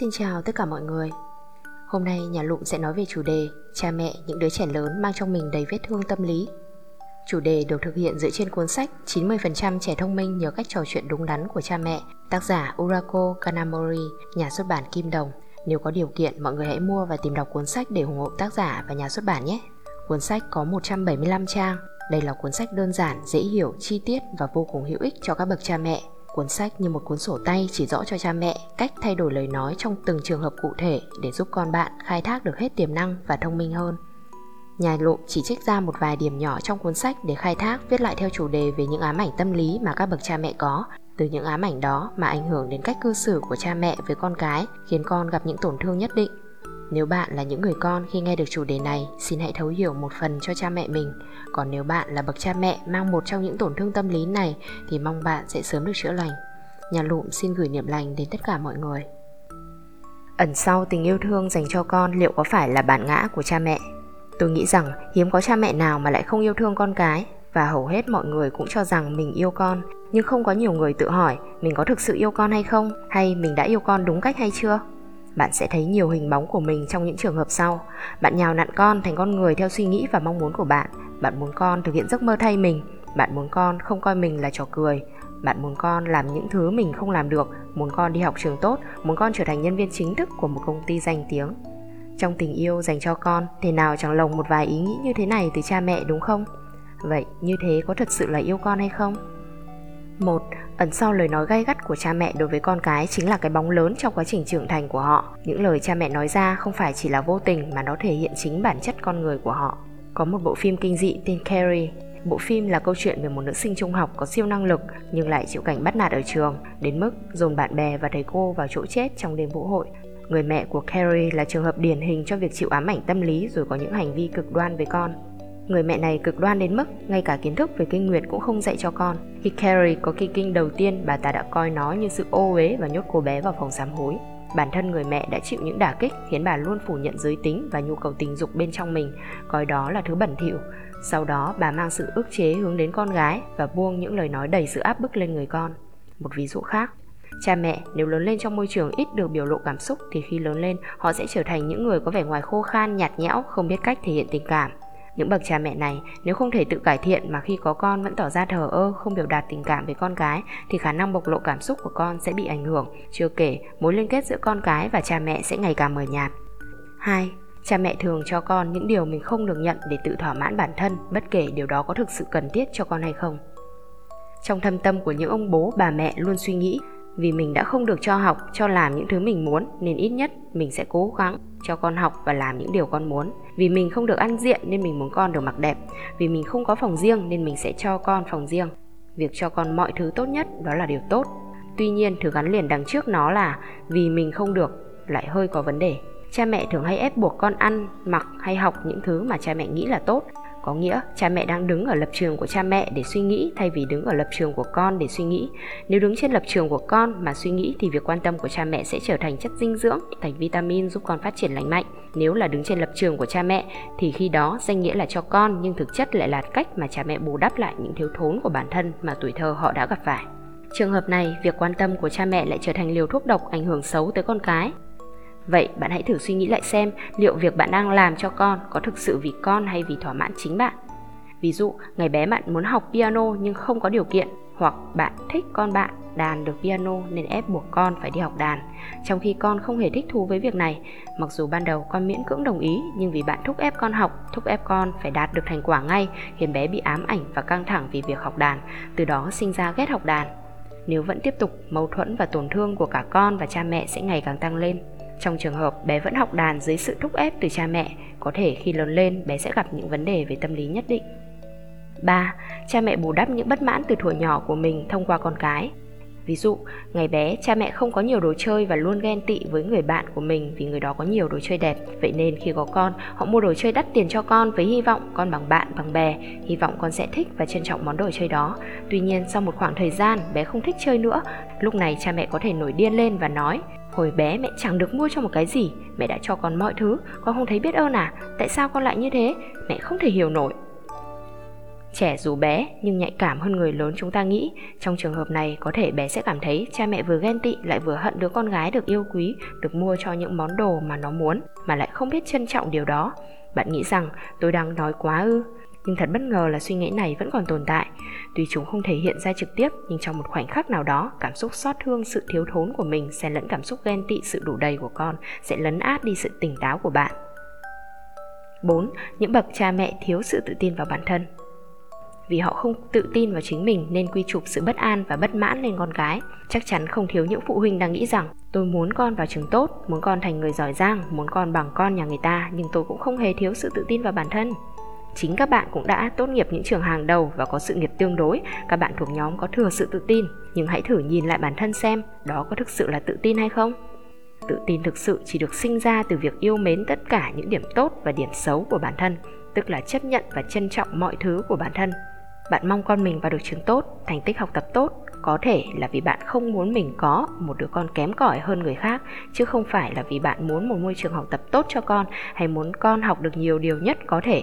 Xin chào tất cả mọi người. Hôm nay nhà Lụm sẽ nói về chủ đề Cha mẹ những đứa trẻ lớn mang trong mình đầy vết thương tâm lý. Chủ đề được thực hiện dựa trên cuốn sách 90% trẻ thông minh nhờ cách trò chuyện đúng đắn của cha mẹ Tác giả Urako Kanamori, nhà xuất bản Kim Đồng. Nếu có điều kiện mọi người hãy mua và tìm đọc cuốn sách để ủng hộ tác giả và nhà xuất bản nhé. Cuốn sách có 175 trang. Đây là cuốn sách đơn giản, dễ hiểu, chi tiết và vô cùng hữu ích cho các bậc cha mẹ. Cuốn sách như một cuốn sổ tay chỉ rõ cho cha mẹ cách thay đổi lời nói trong từng trường hợp cụ thể để giúp con bạn khai thác được hết tiềm năng và thông minh hơn. Nhà lộ chỉ trích ra một vài điểm nhỏ trong cuốn sách để khai thác viết lại theo chủ đề về những ám ảnh tâm lý mà các bậc cha mẹ có. Từ những ám ảnh đó mà ảnh hưởng đến cách cư xử của cha mẹ với con cái, khiến con gặp những tổn thương nhất định nếu bạn là những người con khi nghe được chủ đề này, xin hãy thấu hiểu một phần cho cha mẹ mình. Còn nếu bạn là bậc cha mẹ mang một trong những tổn thương tâm lý này thì mong bạn sẽ sớm được chữa lành. Nhà lụm xin gửi niềm lành đến tất cả mọi người. Ẩn sau tình yêu thương dành cho con liệu có phải là bản ngã của cha mẹ? Tôi nghĩ rằng hiếm có cha mẹ nào mà lại không yêu thương con cái và hầu hết mọi người cũng cho rằng mình yêu con nhưng không có nhiều người tự hỏi mình có thực sự yêu con hay không hay mình đã yêu con đúng cách hay chưa bạn sẽ thấy nhiều hình bóng của mình trong những trường hợp sau. Bạn nhào nặn con thành con người theo suy nghĩ và mong muốn của bạn. Bạn muốn con thực hiện giấc mơ thay mình. Bạn muốn con không coi mình là trò cười. Bạn muốn con làm những thứ mình không làm được, muốn con đi học trường tốt, muốn con trở thành nhân viên chính thức của một công ty danh tiếng. Trong tình yêu dành cho con, thế nào chẳng lồng một vài ý nghĩ như thế này từ cha mẹ đúng không? Vậy như thế có thật sự là yêu con hay không? Một, ẩn sau lời nói gay gắt của cha mẹ đối với con cái chính là cái bóng lớn trong quá trình trưởng thành của họ. Những lời cha mẹ nói ra không phải chỉ là vô tình mà nó thể hiện chính bản chất con người của họ. Có một bộ phim kinh dị tên Carrie. Bộ phim là câu chuyện về một nữ sinh trung học có siêu năng lực nhưng lại chịu cảnh bắt nạt ở trường, đến mức dồn bạn bè và thầy cô vào chỗ chết trong đêm vũ hội. Người mẹ của Carrie là trường hợp điển hình cho việc chịu ám ảnh tâm lý rồi có những hành vi cực đoan với con. Người mẹ này cực đoan đến mức ngay cả kiến thức về kinh nguyệt cũng không dạy cho con. Khi Carrie có kỳ kinh đầu tiên, bà ta đã coi nó như sự ô uế và nhốt cô bé vào phòng sám hối. Bản thân người mẹ đã chịu những đả kích khiến bà luôn phủ nhận giới tính và nhu cầu tình dục bên trong mình, coi đó là thứ bẩn thỉu. Sau đó bà mang sự ức chế hướng đến con gái và buông những lời nói đầy sự áp bức lên người con. Một ví dụ khác, Cha mẹ nếu lớn lên trong môi trường ít được biểu lộ cảm xúc thì khi lớn lên họ sẽ trở thành những người có vẻ ngoài khô khan, nhạt nhẽo, không biết cách thể hiện tình cảm. Những bậc cha mẹ này nếu không thể tự cải thiện mà khi có con vẫn tỏ ra thờ ơ, không biểu đạt tình cảm với con cái thì khả năng bộc lộ cảm xúc của con sẽ bị ảnh hưởng. Chưa kể, mối liên kết giữa con cái và cha mẹ sẽ ngày càng mờ nhạt. 2. Cha mẹ thường cho con những điều mình không được nhận để tự thỏa mãn bản thân, bất kể điều đó có thực sự cần thiết cho con hay không. Trong thâm tâm của những ông bố, bà mẹ luôn suy nghĩ vì mình đã không được cho học, cho làm những thứ mình muốn nên ít nhất mình sẽ cố gắng cho con học và làm những điều con muốn. Vì mình không được ăn diện nên mình muốn con được mặc đẹp. Vì mình không có phòng riêng nên mình sẽ cho con phòng riêng. Việc cho con mọi thứ tốt nhất đó là điều tốt. Tuy nhiên thứ gắn liền đằng trước nó là vì mình không được lại hơi có vấn đề. Cha mẹ thường hay ép buộc con ăn, mặc hay học những thứ mà cha mẹ nghĩ là tốt có nghĩa, cha mẹ đang đứng ở lập trường của cha mẹ để suy nghĩ thay vì đứng ở lập trường của con để suy nghĩ. Nếu đứng trên lập trường của con mà suy nghĩ thì việc quan tâm của cha mẹ sẽ trở thành chất dinh dưỡng, thành vitamin giúp con phát triển lành mạnh. Nếu là đứng trên lập trường của cha mẹ thì khi đó danh nghĩa là cho con, nhưng thực chất lại là cách mà cha mẹ bù đắp lại những thiếu thốn của bản thân mà tuổi thơ họ đã gặp phải. Trường hợp này, việc quan tâm của cha mẹ lại trở thành liều thuốc độc ảnh hưởng xấu tới con cái. Vậy bạn hãy thử suy nghĩ lại xem liệu việc bạn đang làm cho con có thực sự vì con hay vì thỏa mãn chính bạn. Ví dụ, ngày bé bạn muốn học piano nhưng không có điều kiện hoặc bạn thích con bạn đàn được piano nên ép buộc con phải đi học đàn, trong khi con không hề thích thú với việc này. Mặc dù ban đầu con miễn cưỡng đồng ý, nhưng vì bạn thúc ép con học, thúc ép con phải đạt được thành quả ngay, khiến bé bị ám ảnh và căng thẳng vì việc học đàn, từ đó sinh ra ghét học đàn. Nếu vẫn tiếp tục, mâu thuẫn và tổn thương của cả con và cha mẹ sẽ ngày càng tăng lên. Trong trường hợp bé vẫn học đàn dưới sự thúc ép từ cha mẹ, có thể khi lớn lên bé sẽ gặp những vấn đề về tâm lý nhất định. 3. Cha mẹ bù đắp những bất mãn từ thuở nhỏ của mình thông qua con cái. Ví dụ, ngày bé cha mẹ không có nhiều đồ chơi và luôn ghen tị với người bạn của mình vì người đó có nhiều đồ chơi đẹp. Vậy nên khi có con, họ mua đồ chơi đắt tiền cho con với hy vọng con bằng bạn, bằng bè, hy vọng con sẽ thích và trân trọng món đồ chơi đó. Tuy nhiên, sau một khoảng thời gian, bé không thích chơi nữa. Lúc này cha mẹ có thể nổi điên lên và nói, Hồi bé mẹ chẳng được mua cho một cái gì Mẹ đã cho con mọi thứ Con không thấy biết ơn à Tại sao con lại như thế Mẹ không thể hiểu nổi Trẻ dù bé nhưng nhạy cảm hơn người lớn chúng ta nghĩ. Trong trường hợp này có thể bé sẽ cảm thấy cha mẹ vừa ghen tị lại vừa hận đứa con gái được yêu quý, được mua cho những món đồ mà nó muốn mà lại không biết trân trọng điều đó. Bạn nghĩ rằng tôi đang nói quá ư? Nhưng thật bất ngờ là suy nghĩ này vẫn còn tồn tại. Tuy chúng không thể hiện ra trực tiếp, nhưng trong một khoảnh khắc nào đó, cảm xúc xót thương, sự thiếu thốn của mình sẽ lẫn cảm xúc ghen tị, sự đủ đầy của con sẽ lấn át đi sự tỉnh táo của bạn. 4. Những bậc cha mẹ thiếu sự tự tin vào bản thân vì họ không tự tin vào chính mình nên quy chụp sự bất an và bất mãn lên con cái. Chắc chắn không thiếu những phụ huynh đang nghĩ rằng tôi muốn con vào trường tốt, muốn con thành người giỏi giang, muốn con bằng con nhà người ta, nhưng tôi cũng không hề thiếu sự tự tin vào bản thân. Chính các bạn cũng đã tốt nghiệp những trường hàng đầu và có sự nghiệp tương đối, các bạn thuộc nhóm có thừa sự tự tin, nhưng hãy thử nhìn lại bản thân xem đó có thực sự là tự tin hay không. Tự tin thực sự chỉ được sinh ra từ việc yêu mến tất cả những điểm tốt và điểm xấu của bản thân, tức là chấp nhận và trân trọng mọi thứ của bản thân bạn mong con mình vào được trường tốt, thành tích học tập tốt, có thể là vì bạn không muốn mình có một đứa con kém cỏi hơn người khác, chứ không phải là vì bạn muốn một môi trường học tập tốt cho con hay muốn con học được nhiều điều nhất có thể.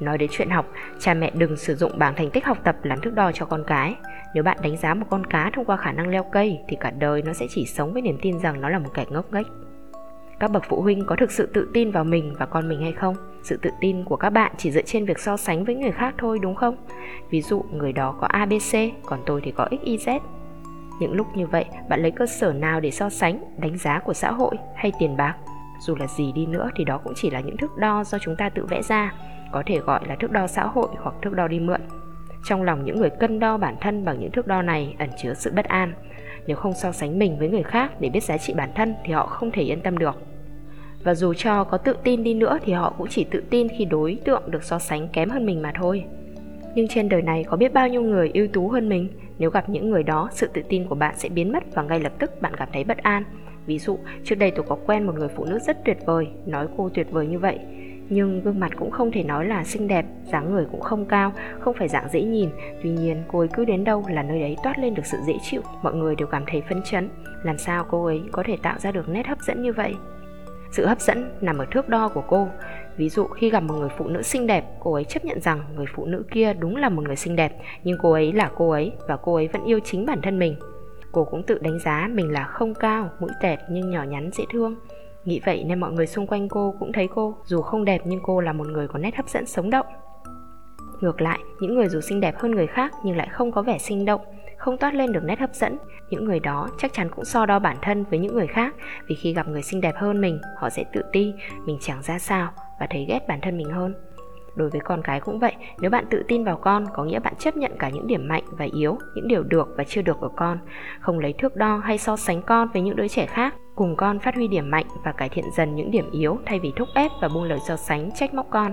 Nói đến chuyện học, cha mẹ đừng sử dụng bảng thành tích học tập làm thước đo cho con cái. Nếu bạn đánh giá một con cá thông qua khả năng leo cây thì cả đời nó sẽ chỉ sống với niềm tin rằng nó là một kẻ ngốc nghếch. Các bậc phụ huynh có thực sự tự tin vào mình và con mình hay không? Sự tự tin của các bạn chỉ dựa trên việc so sánh với người khác thôi đúng không? Ví dụ người đó có abc còn tôi thì có xyz những lúc như vậy bạn lấy cơ sở nào để so sánh đánh giá của xã hội hay tiền bạc? Dù là gì đi nữa thì đó cũng chỉ là những thước đo do chúng ta tự vẽ ra, có thể gọi là thước đo xã hội hoặc thước đo đi mượn. Trong lòng những người cân đo bản thân bằng những thước đo này ẩn chứa sự bất an. Nếu không so sánh mình với người khác để biết giá trị bản thân thì họ không thể yên tâm được. Và dù cho có tự tin đi nữa thì họ cũng chỉ tự tin khi đối tượng được so sánh kém hơn mình mà thôi. Nhưng trên đời này có biết bao nhiêu người ưu tú hơn mình? Nếu gặp những người đó, sự tự tin của bạn sẽ biến mất và ngay lập tức bạn cảm thấy bất an ví dụ, trước đây tôi có quen một người phụ nữ rất tuyệt vời, nói cô tuyệt vời như vậy. Nhưng gương mặt cũng không thể nói là xinh đẹp, dáng người cũng không cao, không phải dạng dễ nhìn. Tuy nhiên, cô ấy cứ đến đâu là nơi đấy toát lên được sự dễ chịu, mọi người đều cảm thấy phấn chấn. Làm sao cô ấy có thể tạo ra được nét hấp dẫn như vậy? Sự hấp dẫn nằm ở thước đo của cô. Ví dụ, khi gặp một người phụ nữ xinh đẹp, cô ấy chấp nhận rằng người phụ nữ kia đúng là một người xinh đẹp. Nhưng cô ấy là cô ấy và cô ấy vẫn yêu chính bản thân mình cô cũng tự đánh giá mình là không cao, mũi tẹt nhưng nhỏ nhắn dễ thương. Nghĩ vậy nên mọi người xung quanh cô cũng thấy cô, dù không đẹp nhưng cô là một người có nét hấp dẫn sống động. Ngược lại, những người dù xinh đẹp hơn người khác nhưng lại không có vẻ sinh động, không toát lên được nét hấp dẫn. Những người đó chắc chắn cũng so đo bản thân với những người khác, vì khi gặp người xinh đẹp hơn mình, họ sẽ tự ti, mình chẳng ra sao và thấy ghét bản thân mình hơn đối với con cái cũng vậy, nếu bạn tự tin vào con, có nghĩa bạn chấp nhận cả những điểm mạnh và yếu, những điều được và chưa được ở con. Không lấy thước đo hay so sánh con với những đứa trẻ khác, cùng con phát huy điểm mạnh và cải thiện dần những điểm yếu thay vì thúc ép và buông lời so sánh, trách móc con.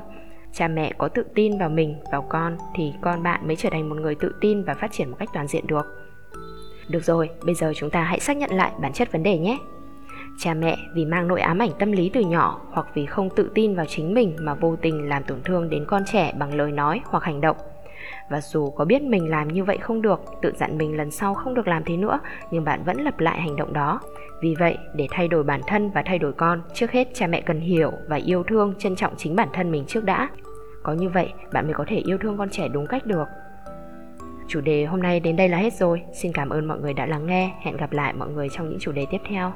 Cha mẹ có tự tin vào mình, vào con thì con bạn mới trở thành một người tự tin và phát triển một cách toàn diện được. Được rồi, bây giờ chúng ta hãy xác nhận lại bản chất vấn đề nhé cha mẹ vì mang nỗi ám ảnh tâm lý từ nhỏ hoặc vì không tự tin vào chính mình mà vô tình làm tổn thương đến con trẻ bằng lời nói hoặc hành động. Và dù có biết mình làm như vậy không được, tự dặn mình lần sau không được làm thế nữa, nhưng bạn vẫn lặp lại hành động đó. Vì vậy, để thay đổi bản thân và thay đổi con, trước hết cha mẹ cần hiểu và yêu thương, trân trọng chính bản thân mình trước đã. Có như vậy, bạn mới có thể yêu thương con trẻ đúng cách được. Chủ đề hôm nay đến đây là hết rồi. Xin cảm ơn mọi người đã lắng nghe. Hẹn gặp lại mọi người trong những chủ đề tiếp theo.